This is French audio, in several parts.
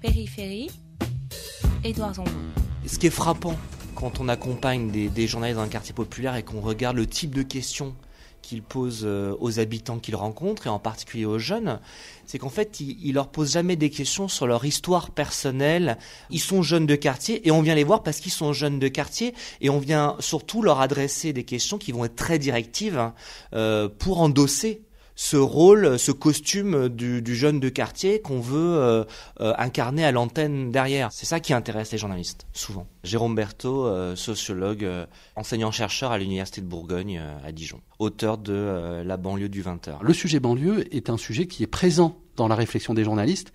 Périphérie, Édouard Zambon. Ce qui est frappant quand on accompagne des, des journalistes dans un quartier populaire et qu'on regarde le type de questions qu'ils posent euh, aux habitants qu'ils rencontrent et en particulier aux jeunes, c'est qu'en fait, ils, ils leur posent jamais des questions sur leur histoire personnelle. Ils sont jeunes de quartier et on vient les voir parce qu'ils sont jeunes de quartier et on vient surtout leur adresser des questions qui vont être très directives hein, euh, pour endosser ce rôle, ce costume du, du jeune de quartier qu'on veut euh, euh, incarner à l'antenne derrière. C'est ça qui intéresse les journalistes, souvent. Jérôme Berthaud, euh, sociologue, euh, enseignant-chercheur à l'Université de Bourgogne euh, à Dijon, auteur de euh, La banlieue du 20h. Le sujet banlieue est un sujet qui est présent dans la réflexion des journalistes.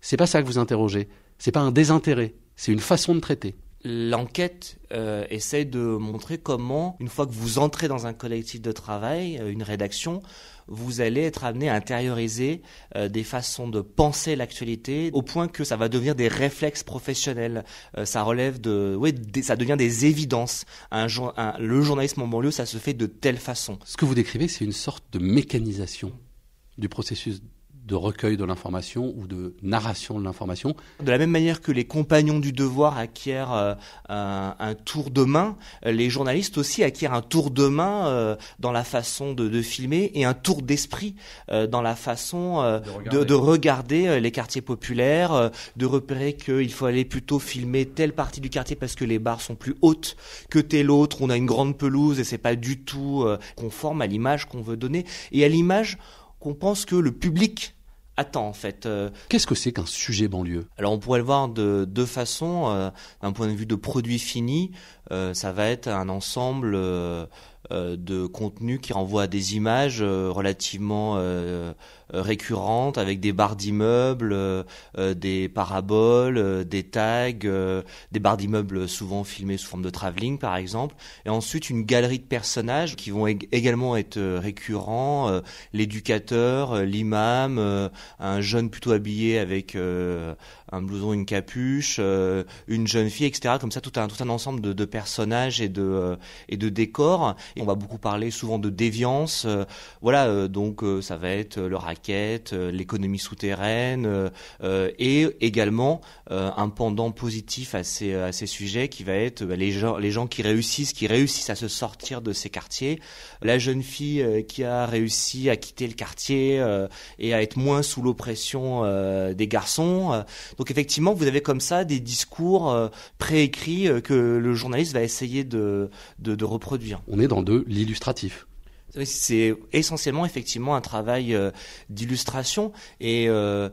C'est pas ça que vous interrogez. C'est pas un désintérêt. C'est une façon de traiter. L'enquête euh, essaie de montrer comment, une fois que vous entrez dans un collectif de travail, euh, une rédaction, vous allez être amené à intérioriser euh, des façons de penser l'actualité au point que ça va devenir des réflexes professionnels. Euh, ça relève de, oui, ça devient des évidences. Un, un- le journalisme en banlieue, ça se fait de telle façon. Ce que vous décrivez, c'est une sorte de mécanisation du processus de recueil de l'information ou de narration de l'information. De la même manière que les compagnons du devoir acquièrent euh, un, un tour de main, euh, les journalistes aussi acquièrent un tour de main euh, dans la façon de, de filmer et un tour d'esprit euh, dans la façon de, de regarder les quartiers populaires, de repérer qu'il faut aller plutôt filmer telle partie du quartier parce que les barres sont plus hautes que telle autre, on a une grande pelouse et c'est pas du tout conforme à l'image qu'on veut donner et à l'image qu'on pense que le public attend en fait. Euh, Qu'est-ce que c'est qu'un sujet banlieue? Alors on pourrait le voir de deux façons. Euh, D'un point de vue de produit fini, euh, ça va être un ensemble de contenus qui renvoient à des images euh, relativement euh, euh, récurrentes avec des barres d'immeubles, euh, euh, des paraboles, euh, des tags, euh, des barres d'immeubles souvent filmées sous forme de travelling par exemple, et ensuite une galerie de personnages qui vont ég- également être euh, récurrents, euh, l'éducateur, euh, l'imam, euh, un jeune plutôt habillé avec euh, un blouson, une capuche, euh, une jeune fille, etc. Comme ça, tout un tout un ensemble de, personnages et de euh, et de décors. Et on va beaucoup parler souvent de déviance. euh, voilà, donc ça va être le racket, l'économie souterraine, et également un pendant positif à ces à ces sujets qui va être euh, les gens les gens qui réussissent, qui réussissent à se sortir de ces quartiers. La jeune fille qui a réussi à quitter le quartier et à être moins sous l'oppression des garçons. Donc effectivement, vous avez comme ça des discours euh, préécrits euh, que le journaliste va essayer de, de, de reproduire. On est dans de l'illustratif. C'est essentiellement effectivement un travail euh, d'illustration. Et, euh,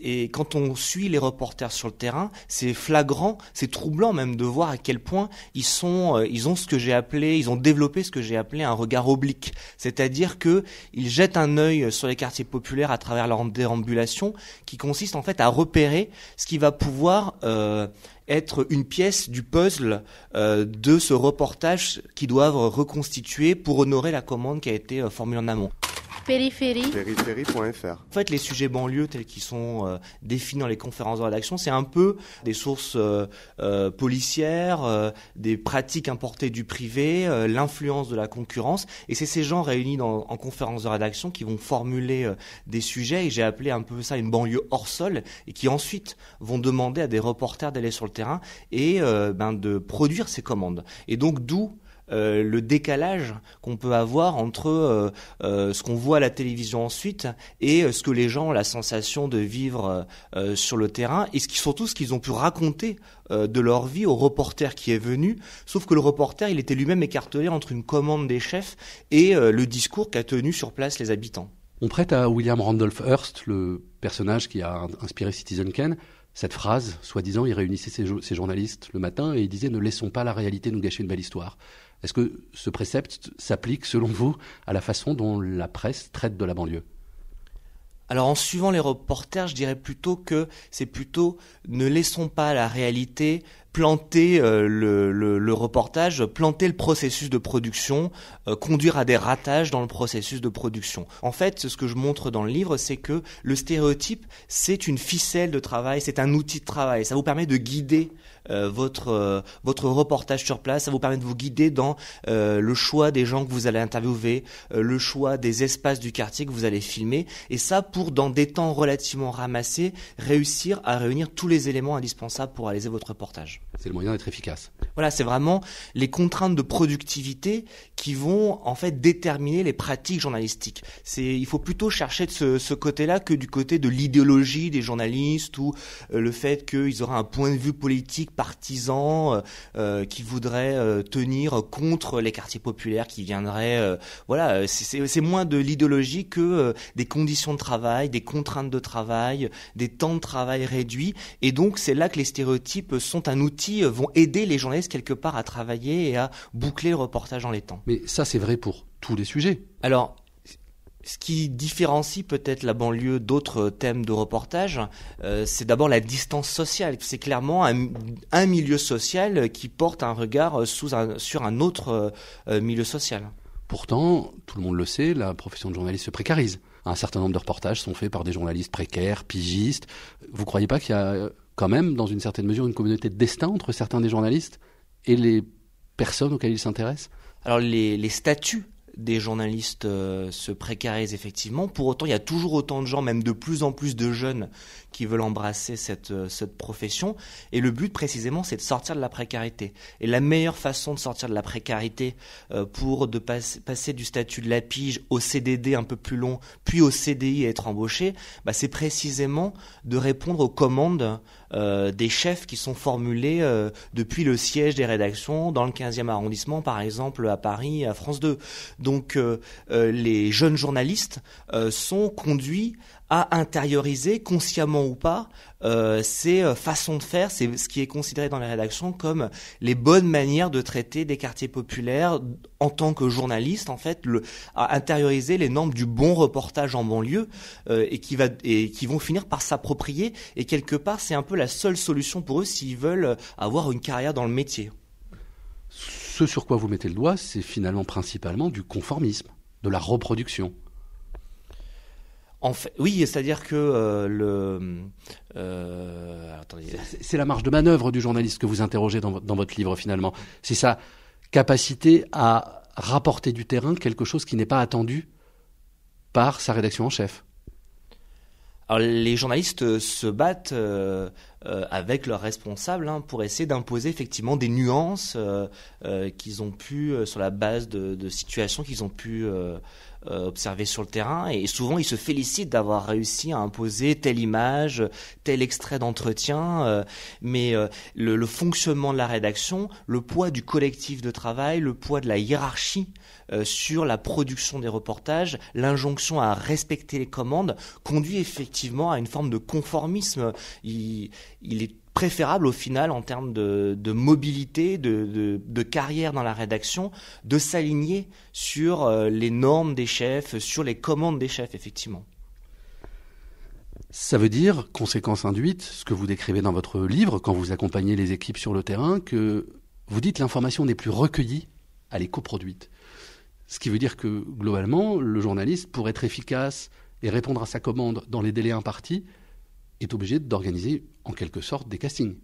et quand on suit les reporters sur le terrain, c'est flagrant, c'est troublant même de voir à quel point ils sont, euh, ils ont ce que j'ai appelé, ils ont développé ce que j'ai appelé un regard oblique, c'est-à-dire que ils jettent un œil sur les quartiers populaires à travers leur déambulation, qui consiste en fait à repérer ce qui va pouvoir euh, être une pièce du puzzle euh, de ce reportage qu'ils doivent reconstituer pour honorer la commande qui a été euh, formulée en amont. Périphérie, périphérie.fr. En fait, les sujets banlieues tels qu'ils sont euh, définis dans les conférences de rédaction, c'est un peu des sources euh, euh, policières, euh, des pratiques importées du privé, euh, l'influence de la concurrence. Et c'est ces gens réunis dans, en conférences de rédaction qui vont formuler euh, des sujets, et j'ai appelé un peu ça une banlieue hors sol, et qui ensuite vont demander à des reporters d'aller sur le terrain et euh, ben, de produire ces commandes. Et donc d'où euh, le décalage qu'on peut avoir entre euh, euh, ce qu'on voit à la télévision ensuite et ce que les gens ont la sensation de vivre sur le terrain et ce qui, surtout ce qu'ils ont pu raconter de leur vie au reporter qui est venu, sauf que le reporter il était lui-même écartelé entre une commande des chefs et le discours qu'a tenu sur place les habitants. On prête à William Randolph Hearst, le personnage qui a inspiré Citizen Kane, cette phrase, soi-disant, il réunissait ses journalistes le matin et il disait ne laissons pas la réalité nous gâcher une belle histoire. Est-ce que ce précepte s'applique, selon vous, à la façon dont la presse traite de la banlieue? Alors en suivant les reporters, je dirais plutôt que c'est plutôt ne laissons pas la réalité planter le, le, reportage, planter le processus de production, conduire à des ratages dans le processus de production. En fait, ce que je montre dans le livre, c'est que le stéréotype, c'est une ficelle de travail, c'est un outil de travail. Ça vous permet de guider euh, votre euh, votre reportage sur place. Ça vous permet de vous guider dans euh, le choix des gens que vous allez interviewer, le choix des espaces du quartier que vous allez filmer. Et ça, pour dans des temps relativement ramassés, réussir à réunir tous les éléments indispensables pour réaliser votre reportage. C'est le moyen d'être efficace. Voilà, c'est vraiment les contraintes de productivité qui vont en fait déterminer les pratiques journalistiques. C'est, il faut plutôt chercher de ce, ce côté-là que du côté de l'idéologie des journalistes ou le fait qu'ils auraient un point de vue politique partisans euh, euh, qui voudraient euh, tenir contre les quartiers populaires, qui viendraient, voilà, c'est moins de l'idéologie que des conditions de travail, des contraintes de travail, des temps de travail réduits, et donc c'est là que les stéréotypes sont un outil, vont aider les journalistes quelque part à travailler et à boucler le reportage dans les temps. Mais ça c'est vrai pour tous les sujets. Alors, ce qui différencie peut-être la banlieue d'autres thèmes de reportage, euh, c'est d'abord la distance sociale. C'est clairement un, milieu social qui porte un regard sous sur un autre euh, milieu social. Pourtant, tout le monde le sait, la profession de journaliste se précarise. Un certain nombre de reportages sont faits par des journalistes précaires, pigistes. Vous ne croyez pas qu'il y a quand même, dans une certaine mesure, une communauté de destin entre certains des journalistes et les personnes auxquelles ils s'intéressent? Alors les, les statuts des journalistes euh, se précarisent effectivement. Pour autant, il y a toujours autant de gens, même de plus en plus de jeunes, qui veulent embrasser cette, euh, profession. Et le but, précisément, c'est de sortir de la précarité. Et la meilleure façon de sortir de la précarité euh, pour passer du statut de la pige au CDD un peu plus long, puis au CDI et être embauché, bah, c'est précisément de répondre aux commandes euh, des chefs qui sont formulés euh, depuis le siège des rédactions dans le 15e arrondissement, par exemple à Paris, à France 2. Donc euh, les jeunes journalistes sont conduits à intérioriser, consciemment ou pas, euh, ces euh, façons de faire, c'est ce qui est considéré dans les rédactions comme les bonnes manières de traiter des quartiers populaires en tant que journaliste, en fait, à intérioriser les normes du bon reportage en banlieue euh, et qui va et qui vont finir par s'approprier. Et quelque part, c'est un peu la seule solution pour eux s'ils veulent avoir une carrière dans le métier. Ce sur quoi vous mettez le doigt, c'est finalement principalement du conformisme, de la reproduction. En fait, oui, c'est-à-dire que euh, le. Euh, c'est la marge de manœuvre du journaliste que vous interrogez dans, dans votre livre finalement. C'est sa capacité à rapporter du terrain quelque chose qui n'est pas attendu par sa rédaction en chef. Alors, les journalistes se battent euh, euh, avec leurs responsables hein, pour essayer d'imposer effectivement des nuances euh, qu'ils ont pu, sur la base de, de situations qu'ils ont pu observer sur le terrain. Et souvent, ils se félicitent d'avoir réussi à imposer telle image, tel extrait d'entretien. mais le, le, fonctionnement de la rédaction, le poids du collectif de travail, le poids de la hiérarchie euh, sur la production des reportages, l'injonction à respecter les commandes conduit effectivement à une forme de conformisme. Est préférable au final en termes de, mobilité, de, carrière dans la rédaction, de s'aligner sur euh, les normes des chefs, sur les commandes des chefs, effectivement. Ça veut dire, conséquence induite, ce que vous décrivez dans votre livre, quand vous accompagnez les équipes sur le terrain, que vous dites l'information n'est plus recueillie, elle est coproduite. Ce qui veut dire que, globalement, le journaliste, pour être efficace et répondre à sa commande dans les délais impartis, est obligé d'organiser en quelque sorte des castings.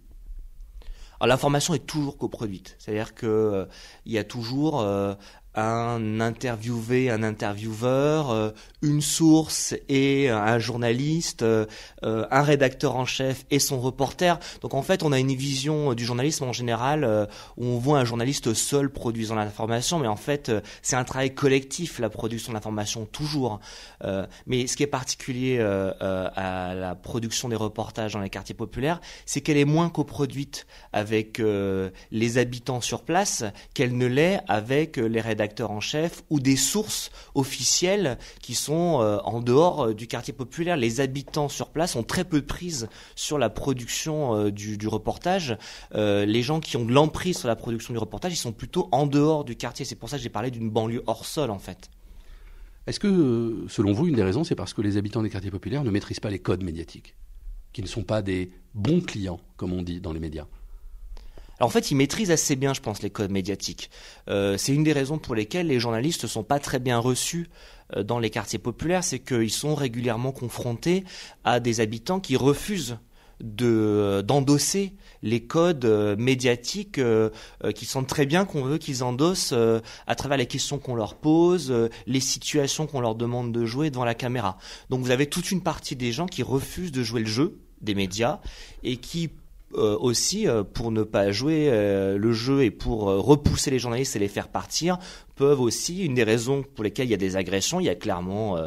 l'information est toujours coproduite, c'est-à-dire qu'il euh, y a toujours euh, un interviewé, un intervieweur, euh, une source et un journaliste, euh, euh, un rédacteur en chef et son reporter. Donc en fait, on a une vision du journalisme en général où on voit un journaliste seul produisant l'information, mais en fait, c'est un travail collectif, la production de l'information, toujours. mais ce qui est particulier à la production des reportages dans les quartiers populaires, c'est qu'elle est moins coproduite avec les habitants sur place qu'elle ne l'est avec les rédacteurs en chef ou des sources officielles qui sont euh, en dehors euh, du quartier populaire. Les habitants sur place ont très peu de prise sur la production euh, du, reportage. les gens qui ont de l'emprise sur la production du reportage, ils sont plutôt en dehors du quartier. C'est pour ça que j'ai parlé d'une banlieue hors sol en fait. Est-ce que, selon vous, une des raisons, c'est parce que les habitants des quartiers populaires ne maîtrisent pas les codes médiatiques, qui ne sont pas des bons clients, comme on dit dans les médias? Alors en fait, ils maîtrisent assez bien, je pense, les codes médiatiques. Euh, c'est une des raisons pour lesquelles les journalistes ne sont pas très bien reçus euh, dans les quartiers populaires, c'est qu'ils sont régulièrement confrontés à des habitants qui refusent de d'endosser les codes euh, médiatiques euh, qui sentent très bien qu'on veut qu'ils endossent à travers les questions qu'on leur pose, les situations qu'on leur demande de jouer devant la caméra. Donc vous avez toute une partie des gens qui refusent de jouer le jeu des médias et qui euh, aussi, euh, pour ne pas jouer euh, le jeu et pour repousser les journalistes et les faire partir, peuvent aussi, une des raisons pour lesquelles il y a des agressions, il y a clairement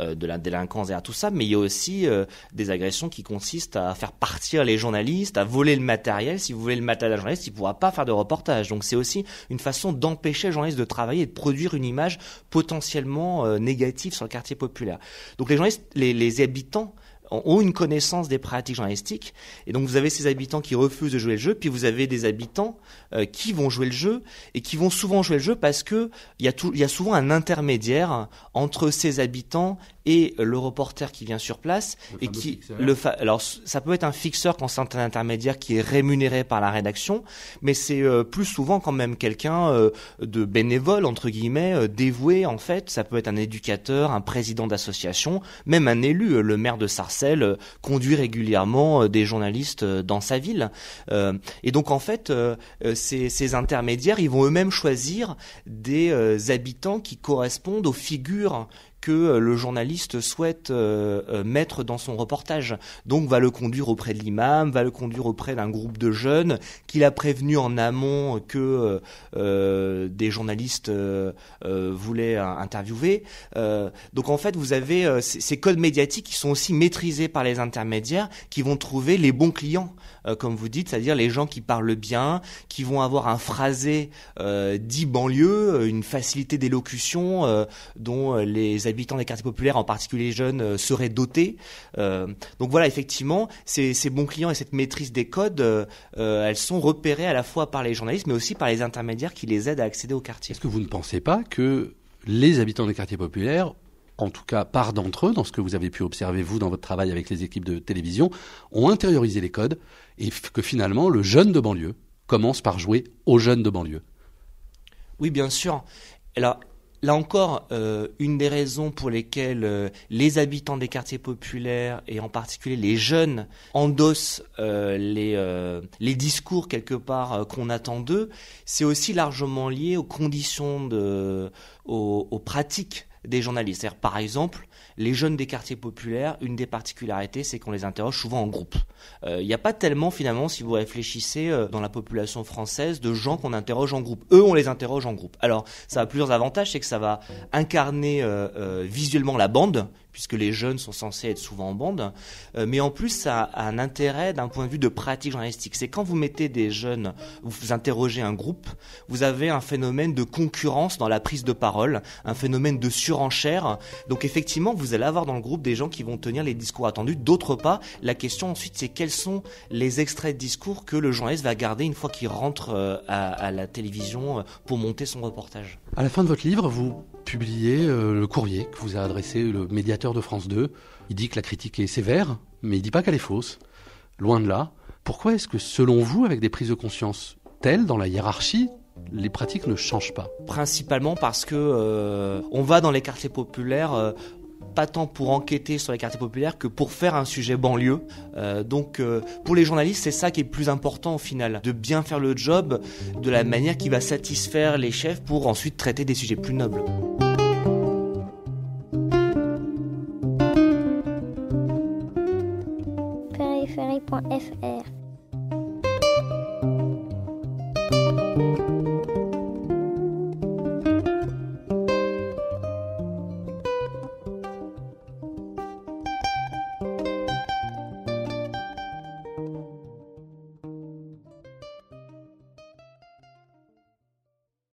de la délinquance derrière tout ça, mais il y a aussi des agressions qui consistent à faire partir les journalistes, à voler le matériel. Si vous voulez le matériel d'un journaliste, il ne pourra pas faire de reportage. Donc c'est aussi une façon d'empêcher les journalistes de travailler et de produire une image potentiellement négative sur le quartier populaire. Donc les journalistes, les, les habitants ont une connaissance des pratiques journalistiques. Et donc vous avez ces habitants qui refusent de jouer le jeu, puis vous avez des habitants euh, qui vont jouer le jeu et qui vont souvent jouer le jeu parce que il y a, il y a souvent un intermédiaire entre ces habitants et le reporter qui vient sur place et qui le alors ça peut être un fixeur quand c'est un intermédiaire qui est rémunéré par la rédaction mais c'est euh, plus souvent quand même quelqu'un euh, de bénévole entre guillemets euh, dévoué en fait. Ça peut être un éducateur un président d'association même un élu. Le maire de Sarcelles conduit régulièrement des journalistes dans sa ville. Et donc en fait ces, ces intermédiaires ils vont eux-mêmes choisir des habitants qui correspondent aux figures que euh, le journaliste souhaite euh, euh, mettre dans son reportage. Donc va le conduire auprès de l'imam, va le conduire auprès d'un groupe de jeunes qu'il a prévenu en amont que des journalistes voulaient interviewer. donc en fait, vous avez ces codes médiatiques qui sont aussi maîtrisés par les intermédiaires qui vont trouver les bons clients, comme vous dites, c'est-à-dire les gens qui parlent bien, qui vont avoir un phrasé dit banlieue, une facilité d'élocution dont les habitants des quartiers populaires, en particulier les jeunes, euh, seraient dotés. Euh, donc voilà, effectivement, ces, bons clients et cette maîtrise des codes, euh, elles sont repérées à la fois par les journalistes, mais aussi par les intermédiaires qui les aident à accéder au quartier. Est-ce que vous ne pensez pas que les habitants des quartiers populaires en tout cas part d'entre eux, dans ce que vous avez pu observer vous dans votre travail avec les équipes de télévision, ont intériorisé les codes et que finalement le jeune de banlieue commence par jouer aux jeunes de banlieue? Oui, bien sûr. Alors, Là encore, euh, une des raisons pour lesquelles euh, les habitants des quartiers populaires et en particulier les jeunes endossent euh, les, discours quelque part qu'on attend d'eux, c'est aussi largement lié aux conditions de, aux pratiques des journalistes. Par exemple, les jeunes des quartiers populaires, une des particularités, c'est qu'on les interroge souvent en groupe. Il n'y a pas tellement, finalement, si vous réfléchissez dans la population française, de gens qu'on interroge en groupe. Eux, on les interroge en groupe. Alors, ça a plusieurs avantages, c'est que ça va incarner visuellement la bande, puisque les jeunes sont censés être souvent en bande, euh, mais en plus ça a un intérêt d'un point de vue de pratique journalistique. C'est quand vous mettez des jeunes, vous interrogez un groupe, vous avez un phénomène de concurrence dans la prise de parole, un phénomène de surenchère. Donc effectivement, vous allez avoir dans le groupe des gens qui vont tenir les discours attendus. D'autre part, la question ensuite, c'est quels sont les extraits de discours que le journaliste va garder une fois qu'il rentre euh, à, la télévision euh, pour monter son reportage? À la fin de votre livre, vous publiez le courrier que vous a adressé le médiateur de France 2. Il dit que la critique est sévère, mais il dit pas qu'elle est fausse. Loin de là. Pourquoi est-ce que, selon vous, avec des prises de conscience telles dans la hiérarchie, les pratiques ne changent pas? Principalement parce que euh, on va dans les quartiers populaires. Euh, pas tant pour enquêter sur les quartiers populaires que pour faire un sujet banlieue. Euh, donc pour les journalistes, c'est ça qui est le plus important au final, de bien faire le job de la manière qui va satisfaire les chefs pour ensuite traiter des sujets plus nobles.